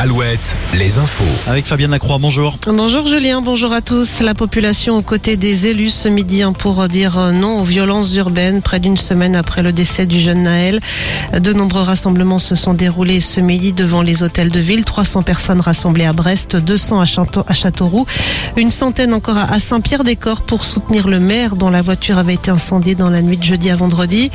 Alouette, les infos. Avec Fabienne Lacroix, bonjour. Bonjour Julien, bonjour à tous. La population aux côtés des élus ce midi hein, pour dire non aux violences urbaines près d'une semaine après le décès du jeune Naël. De nombreux rassemblements se sont déroulés ce midi devant les hôtels de ville. 300 personnes rassemblées à Brest, 200 à, Château, à Châteauroux, une centaine encore à Saint-Pierre-des-Corps pour soutenir le maire dont la voiture avait été incendiée dans la nuit de jeudi à vendredi.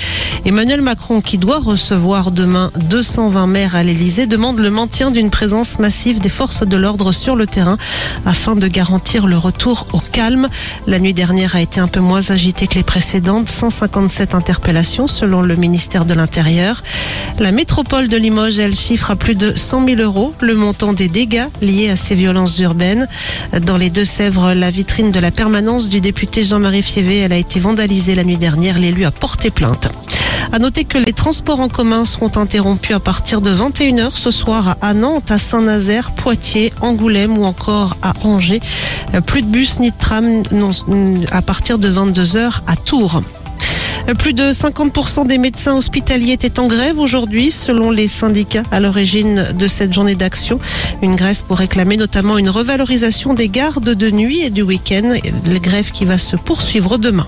Emmanuel Macron, qui doit recevoir demain 220 maires à l'Elysée, demande le maintien d'une présence massive des forces de l'ordre sur le terrain afin de garantir le retour au calme. La nuit dernière a été un peu moins agitée que les précédentes, 157 interpellations selon le ministère de l'Intérieur. La métropole de Limoges, elle chiffre à plus de 100 000 euros le montant des dégâts liés à ces violences urbaines. Dans les Deux-Sèvres, la vitrine de la permanence du député Jean-Marie Fievé, elle a été vandalisée la nuit dernière. L'élu a porté plainte. À noter que les transports en commun seront interrompus à partir de 21h ce soir à Nantes, à Saint-Nazaire, Poitiers, Angoulême ou encore à Angers. Euh, plus de bus ni de tram à partir de 22h à Tours. Euh, plus de 50% des médecins hospitaliers étaient en grève aujourd'hui, selon les syndicats à l'origine de cette journée d'action. Une grève pour réclamer notamment une revalorisation des gardes de nuit et du week-end. La grève qui va se poursuivre demain.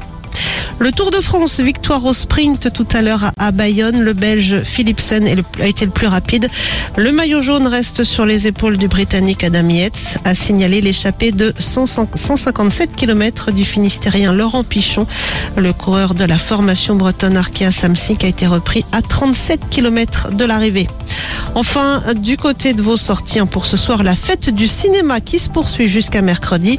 Le Tour de France, victoire au sprint tout à l'heure à Bayonne. Le Belge Philipsen a été le plus rapide. Le maillot jaune reste sur les épaules du Britannique Adam Yates, a signalé l'échappée de 157 km du Finistérien Laurent Pichon. Le coureur de la formation bretonne Arkea Samsic a été repris à 37 km de l'arrivée. Enfin, du côté de vos sorties hein, pour ce soir, la fête du cinéma qui se poursuit jusqu'à mercredi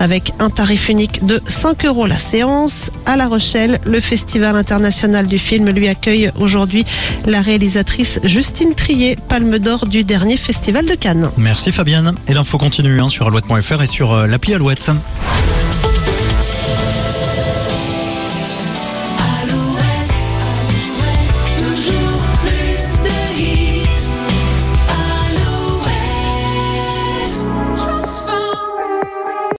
avec un tarif unique de 5 euros la séance. À La Rochelle, le Festival international du film lui accueille aujourd'hui la réalisatrice Justine Trier, palme d'or du dernier festival de Cannes. Merci Fabienne. Et l'info continue hein, sur alouette.fr et sur euh, l'appli Alouette.